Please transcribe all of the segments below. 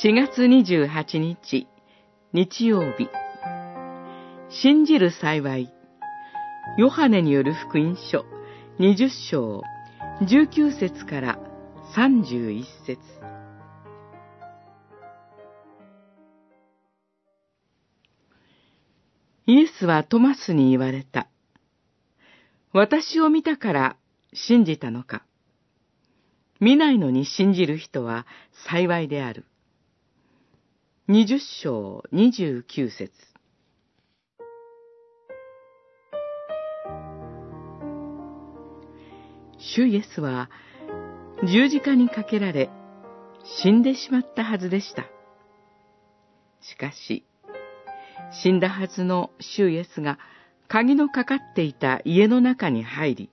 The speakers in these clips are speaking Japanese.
4月28日、日曜日。信じる幸い。ヨハネによる福音書20章19節から31節イエスはトマスに言われた。私を見たから信じたのか。見ないのに信じる人は幸いである。二十章二十九節主イエスは十字架にかけられ死んでしまったはずでした。しかし、死んだはずの主イエスが鍵のかかっていた家の中に入り、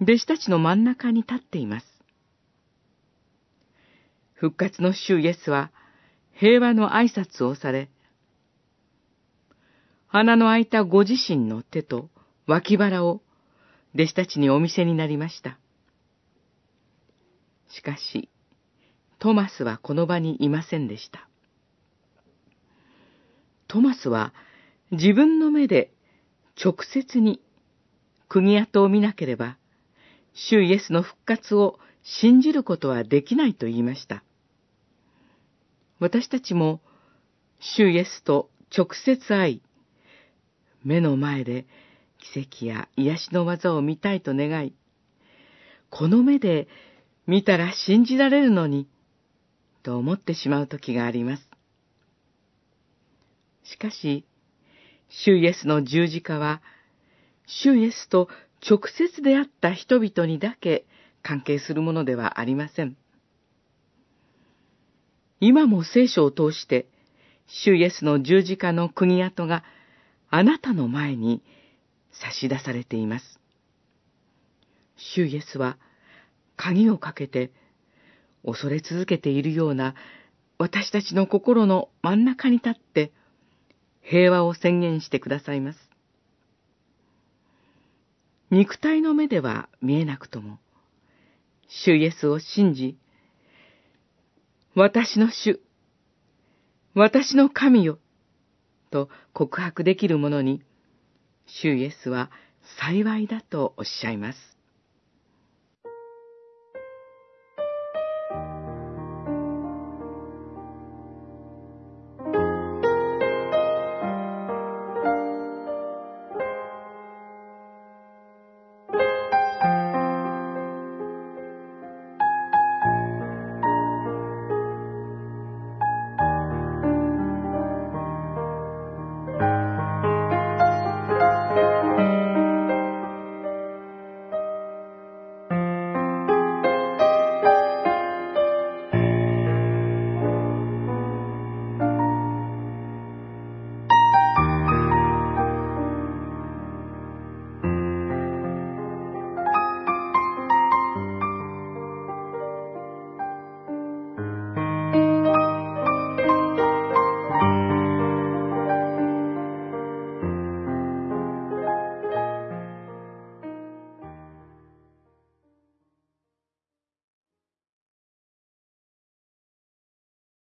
弟子たちの真ん中に立っています。復活の主イエスは平和の挨拶をされ、鼻の開いたご自身の手と脇腹を弟子たちにお見せになりました。しかし、トマスはこの場にいませんでした。トマスは自分の目で直接に釘跡を見なければ、主イエスの復活を信じることはできないと言いました。私たちも、主イエスと直接会い、目の前で奇跡や癒しの技を見たいと願い、この目で見たら信じられるのに、と思ってしまう時があります。しかし、主イエスの十字架は、主イエスと直接であった人々にだけ関係するものではありません。今も聖書を通して、主イエスの十字架の国跡があなたの前に差し出されています。主イエスは鍵をかけて恐れ続けているような私たちの心の真ん中に立って平和を宣言してくださいます。肉体の目では見えなくとも、主イエスを信じ、私の主、私の神よ、と告白できる者に、主イエスは幸いだとおっしゃいます。